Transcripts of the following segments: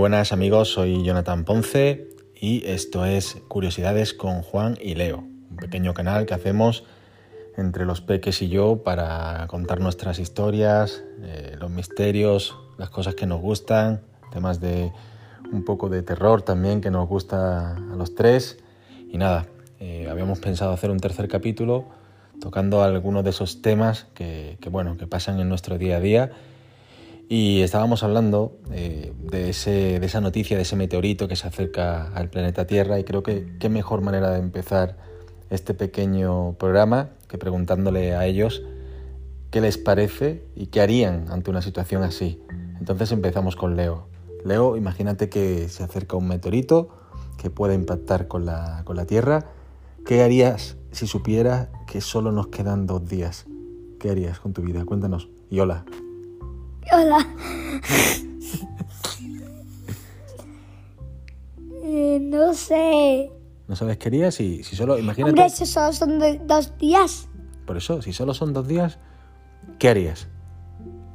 Buenas amigos, soy Jonathan Ponce y esto es Curiosidades con Juan y Leo, un pequeño canal que hacemos entre los peques y yo para contar nuestras historias, eh, los misterios, las cosas que nos gustan, temas de un poco de terror también que nos gusta a los tres. Y nada, eh, habíamos pensado hacer un tercer capítulo tocando algunos de esos temas que, bueno, que pasan en nuestro día a día. Y estábamos hablando eh, de, ese, de esa noticia, de ese meteorito que se acerca al planeta Tierra y creo que qué mejor manera de empezar este pequeño programa que preguntándole a ellos qué les parece y qué harían ante una situación así. Entonces empezamos con Leo. Leo, imagínate que se acerca un meteorito que puede impactar con la, con la Tierra. ¿Qué harías si supieras que solo nos quedan dos días? ¿Qué harías con tu vida? Cuéntanos. Y hola. Hola. eh, no sé. ¿No sabes qué harías? Si, si solo, imagínate... Hombre, si solo son de- dos días. Por eso, si solo son dos días, ¿qué harías?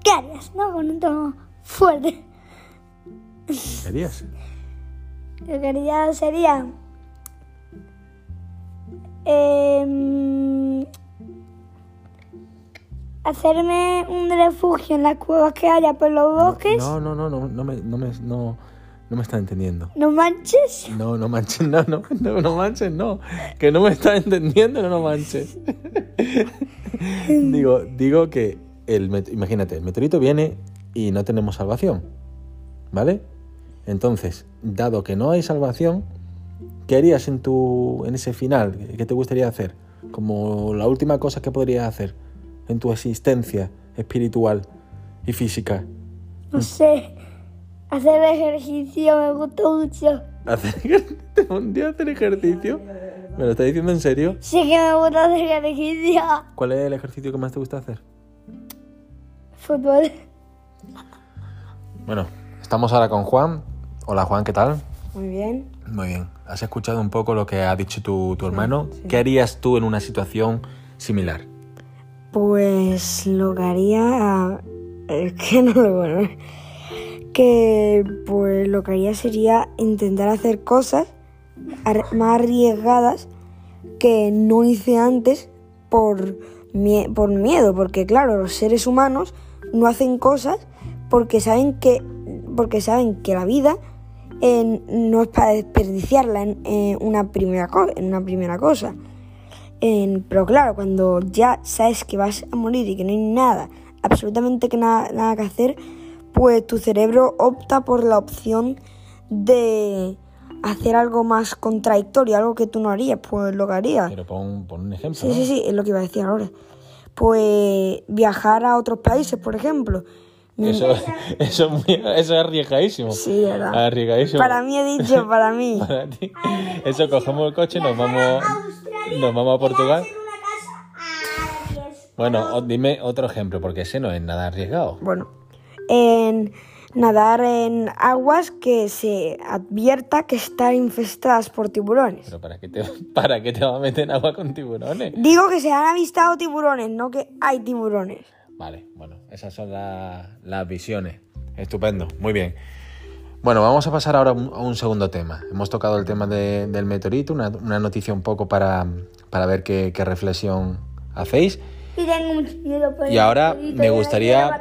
¿Qué harías? No, con un tono fuerte. ¿Qué harías? Lo que haría sería... em, hacerme un refugio en las cuevas que haya por los bosques. No, no, no, no, no me, no me, no, no me está entendiendo. No manches. No, no manches, no, no, no, no manches, no. Que no me está entendiendo, no, no manches. digo, digo que el imagínate, el meteorito viene y no tenemos salvación. ¿Vale? Entonces, dado que no hay salvación, ¿qué harías en tu en ese final? ¿Qué te gustaría hacer? Como la última cosa que podrías hacer en tu existencia espiritual y física. No sé. Hacer ejercicio me gusta mucho. ¿Hacer ejercicio? ¿Un día hacer ejercicio? ¿Me lo estás diciendo en serio? Sí que me gusta hacer ejercicio. ¿Cuál es el ejercicio que más te gusta hacer? Fútbol. Bueno, estamos ahora con Juan. Hola Juan, ¿qué tal? Muy bien. Muy bien. ¿Has escuchado un poco lo que ha dicho tu, tu hermano? ¿Qué harías tú en una situación similar? Pues lo que haría. Es que no lo bueno. Que pues lo que haría sería intentar hacer cosas más arriesgadas que no hice antes por, por miedo. Porque claro, los seres humanos no hacen cosas porque saben que, porque saben que la vida eh, no es para desperdiciarla en, una primera en una primera cosa. En- pero claro, cuando ya sabes que vas a morir y que no hay nada, absolutamente que nada, nada que hacer, pues tu cerebro opta por la opción de hacer algo más contradictorio, algo que tú no harías, pues lo que harías. Pero pon, pon un ejemplo. Sí, ¿no? sí, sí, es lo que iba a decir ahora. Pues viajar a otros países, por ejemplo. Eso, eso, es muy- eso es arriesgadísimo. Sí, verdad. Arriesgadísimo. Para mí he dicho, para mí. Para ti. Eso, cogemos el coche y nos vamos, nos vamos a Portugal. Bueno, dime otro ejemplo, porque ese no es nada arriesgado. Bueno, en nadar en aguas que se advierta que están infestadas por tiburones. Pero ¿para qué te, para qué te vas a meter en agua con tiburones? Digo que se han avistado tiburones, no que hay tiburones. Vale, bueno, esas son la- las visiones. Estupendo, muy bien. Bueno, vamos a pasar ahora a un, segundo tema. Hemos tocado el tema de- del meteorito, una, una noticia un poco para, para ver qué, qué reflexión hacéis. Y tengo mucho miedo por Y el ahora me gustaría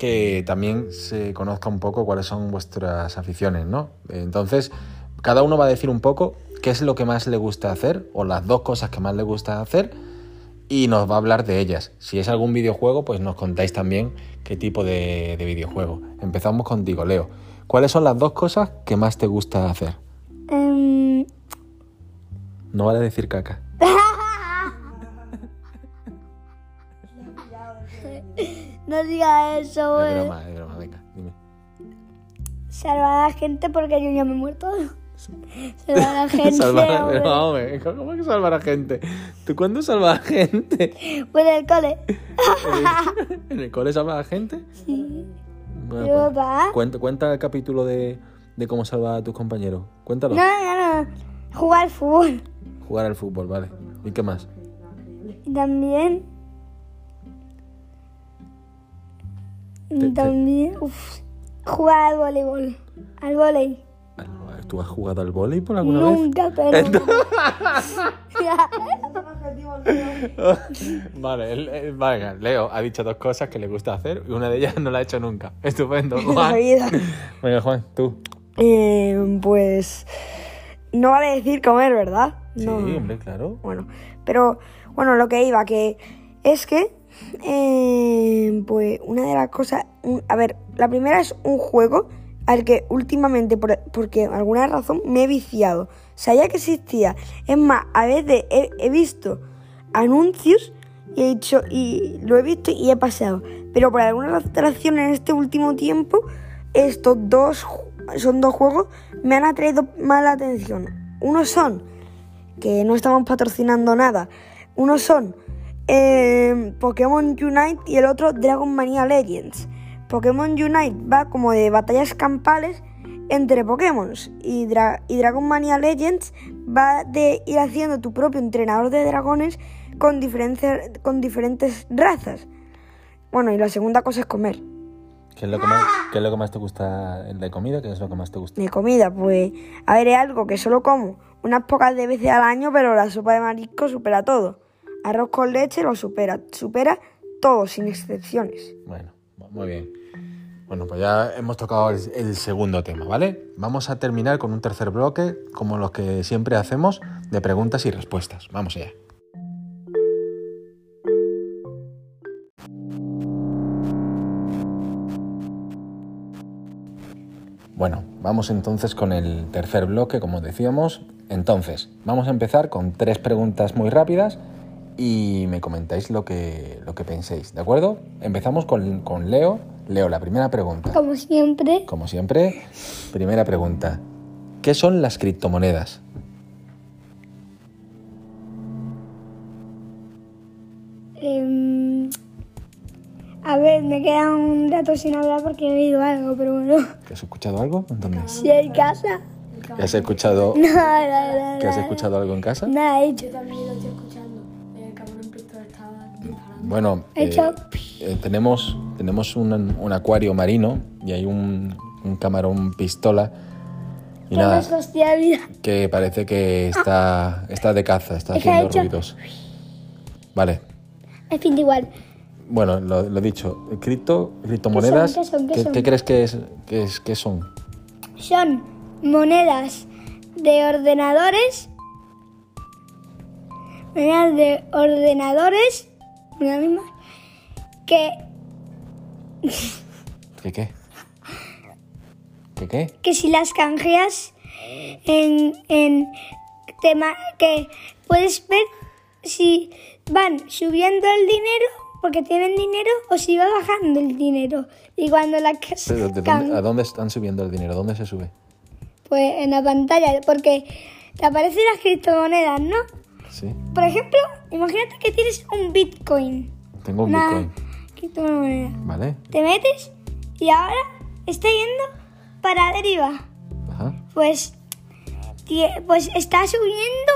que también se conozca un poco cuáles son vuestras aficiones, ¿no? Entonces, cada uno va a decir un poco qué es lo que más le gusta hacer o las dos cosas que más le gusta hacer y nos va a hablar de ellas. Si es algún videojuego, pues nos contáis también qué tipo de, de videojuego. Empezamos contigo, Leo. ¿Cuáles son las dos cosas que más te gusta hacer? Em, No vale decir caca. no diga eso, Es güey. broma, es broma, venga, dime. Salvar a la gente porque yo ya me he muerto. Salvar a la gente. Salvar, hombre. pero a ver, ¿cómo que salvar a gente? ¿Tú cuándo salvas a gente? Pues en el cole. ¿En el cole salvas a gente? Sí. Pues, cuenta, cuenta el capítulo de, de cómo salvar a tus compañeros. Cuéntalo. No, no, no. Jugar al fútbol. Jugar al fútbol, vale. ¿Y qué más? Y también. te- También. Uf. jugar al voleibol. Al volei. ¿Tú has jugado al voleibol alguna vez? Nunca, pero. Vale, él- él- venga, Leo ha dicho dos cosas que le gusta hacer y una de ellas no la ha hecho nunca. Estupendo, En la Juan. vida. Venga, Juan, tú. Eh, pues no vale decir comer, ¿verdad? Sí, No. hombre, claro. Bueno, pero bueno, lo que iba, que es que, eh, pues una de las cosas, un- a ver, la primera es un juego al que últimamente, por, porque alguna razón, me he viciado. Sabía que existía. Es más, a veces he, he visto anuncios y he dicho, y lo he visto y he pasado. Pero por alguna razón en este último tiempo, estos dos, son dos juegos, me han atraído más la atención. Unos son que no estamos patrocinando nada. Unos son eh, Pokémon Unite y el otro Dragon Mania Legends. Pokémon Unite va como de batallas campales entre Pokémon y Dragon Mania Legends va de ir haciendo tu propio entrenador de dragones con, diferentes con diferentes razas. Bueno, y la segunda cosa es comer. ¿Qué es, lo que más, qué es lo que más te gusta de comida? ¿Qué es lo que más te gusta? De comida, pues, a ver, es algo que solo como unas pocas de veces al año, pero la sopa de marisco supera todo. Arroz con leche lo supera, supera todo, sin excepciones. Bueno, muy bien. Bueno, pues ya hemos tocado el, el segundo tema, ¿vale? Vamos a terminar con un tercer bloque, como los que siempre hacemos, de preguntas y respuestas. Vamos allá. Bueno, vamos entonces con el tercer bloque, como decíamos. Entonces, vamos a empezar con tres preguntas muy rápidas y me comentáis lo que, lo que penséis, ¿de acuerdo? Empezamos con, con Leo. Leo, la primera pregunta. Como siempre. Como siempre, primera pregunta. ¿Qué son las criptomonedas? em, a ver, me queda un rato sin hablar porque he oído algo, pero bueno. ¿Que has escuchado algo? ¿Dónde? Si hay casa. ¿Que has escuchado, Nada, nada, que has escuchado algo en casa? Nada he hecho. También lo estoy escuchando. El cabrón Pistol estaba disparando. Bueno, He eh, hecho- eh, tenemos, tenemos un, un acuario marino y hay un, un camarón pistola y nada, nos hostia de vida. que parece que está, está de caza, está haciendo ruidos. Vale, En fin, igual. Bueno, lo, lo dicho, cripto, criptomonedas, ¿Qué son? ¿Qué son? ¿Qué ¿qué, son? qué crees que, es, que, es, que son? Son monedas de ordenadores. Monedas de ordenadores. Una misma. Que, ¿Qué qué? ¿Qué qué? que si las canjeas en, en tema que puedes ver si van subiendo el dinero porque tienen dinero o si va bajando el dinero. Y cuando que Pero, ¿de dónde, ¿A dónde están subiendo el dinero? ¿Dónde se sube? pues en la pantalla, porque te aparecen las criptomonedas, ¿no? Sí, Por ejemplo, imagínate que tienes un Bitcoin. tengo un una Bitcoin, criptomoneda. ¿vale? Te metes y ahora está yendo para deriva. Ajá. Pues, pues está subiendo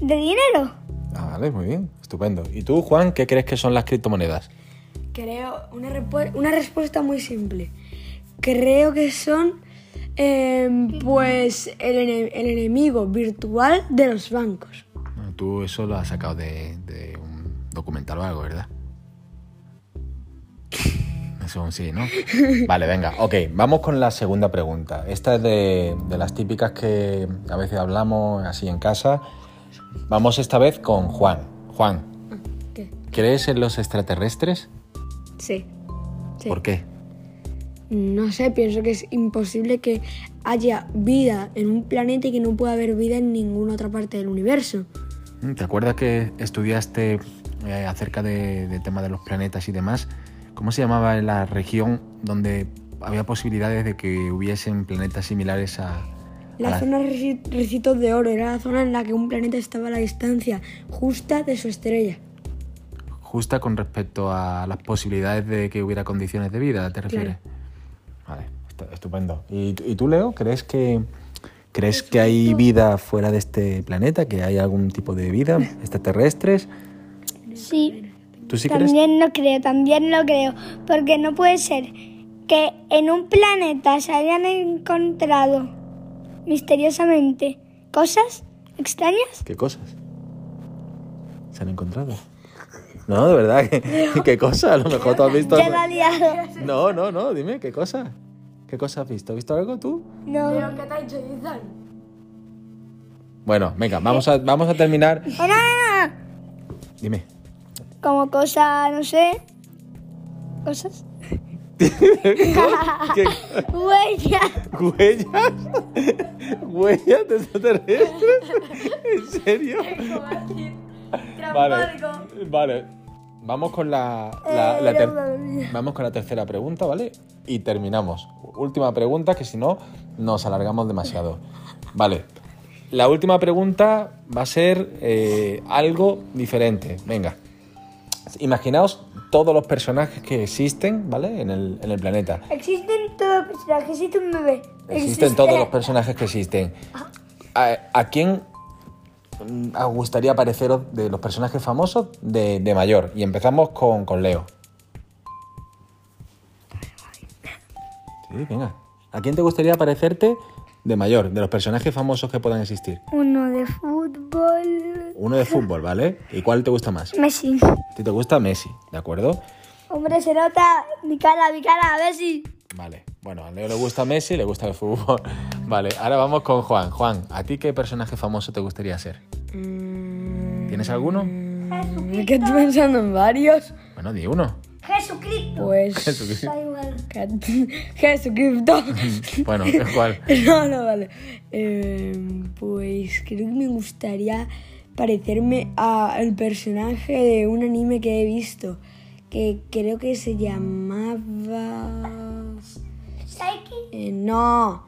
de dinero. Ah, vale, muy bien, estupendo. ¿Y tú, Juan, qué crees que son las criptomonedas? Creo, una, respuesta muy simple. Creo que son, em, pues, el, ene- el enemigo virtual de los bancos. Bueno, Tú eso lo has sacado de, de un documental o algo, ¿verdad? Eso sí, ¿no? Vale, venga, ok, vamos con la segunda pregunta. Esta es de, de las típicas que a veces hablamos así en casa. Vamos esta vez con Juan. Juan, ¿Qué? ¿crees en los extraterrestres? Sí. Sí. ¿Por qué? No sé, pienso que es imposible que haya vida en un planeta y que no pueda haber vida en ninguna otra parte del universo. ¿Te acuerdas que estudiaste eh, acerca de, de tema de los planetas y demás? ¿Cómo se llamaba la región donde había posibilidades de que hubiesen planetas similares a La la- zona Recitos de Oro era la zona en la que un planeta estaba a la distancia justa de su estrella. justa con respecto a las posibilidades de que hubiera condiciones de vida, ¿te refieres? Vale, estu- estupendo. ¿Y, y tú, Leo, crees que crees que hay vida fuera de este planeta, que hay algún tipo de vida extraterrestres? Sí, ¿Tú sí crees? también lo creo, también lo creo. Porque no puede ser que en un planeta se hayan encontrado misteriosamente cosas extrañas. ¿Qué cosas? ¿Se han encontrado? No, de verdad, ¿qué, qué cosa? A lo mejor tú has visto... Ya la liado. No, no, no, dime, ¿qué cosa? ¿Qué cosa has visto? ¿Has visto algo tú? No. ¿Pero qué te ha dicho Ethan? Bueno, venga, vamos a, vamos a terminar. No, no, no. Dime. Como cosa, no sé. Cosas. ¿Qué? Huellas. ¿Huellas? ¿Huellas de extraterrestres? ¿En serio? Vale, vale. Vamos con la, la- la ter- vamos con la tercera pregunta, ¿vale? Y terminamos. Última pregunta, que si no, nos alargamos demasiado. Vale. La última pregunta va a ser eh, algo diferente. Venga. Imaginaos todos los personajes que existen, ¿vale? En el, en el planeta. Existen todos los personajes. Existe un bebé. Existen todos los personajes que existen. ¿A, a quién os gustaría pareceros de los personajes famosos de, de mayor? Y empezamos con, con Leo. Sí, venga. ¿A quién te gustaría parecerte de mayor, de los personajes famosos que puedan existir? Uno de fútbol. Uno de fútbol, ¿vale? ¿Y cuál te gusta más? Messi. Ti te gusta Messi, ¿de acuerdo? Hombre, se nota mi cara, mi cara, Messi. Vale. Bueno, a Leo le gusta Messi, le gusta el fútbol. Vale, ahora vamos con Juan. Juan, ¿a ti qué personaje famoso te gustaría ser? ¿Tienes alguno? Es que estoy pensando en varios. Bueno, di uno. Jesucristo. Pues. Jesucristo. Jesucristo. Bueno, ¿cuál? No, no, vale. Eh, pues creo que me gustaría parecerme al personaje de un anime que he visto. Que creo que se llamaba. Saiki. eh, no.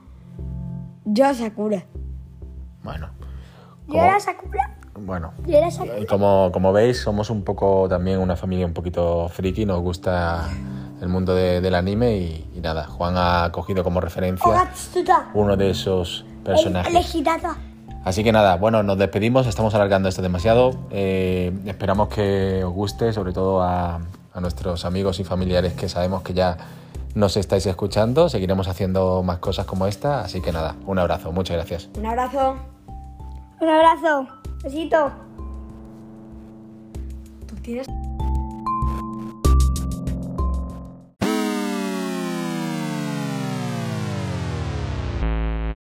Yo Sakura. Bueno. Yo era Sakura. Bueno, Yo era Sakura. como, como veis, somos un poco también una familia un poquito friki, nos gusta el mundo de- del anime y, y nada, Juan ha cogido como referencia uno de esos personajes. Así que nada, bueno, nos despedimos, estamos alargando esto demasiado. Eh, esperamos que os guste, sobre todo a, a nuestros amigos y familiares que sabemos que ya nos estáis escuchando. Seguiremos haciendo más cosas como esta, así que nada, un abrazo, muchas gracias. Un abrazo. Un abrazo. Besito. Tú tienes.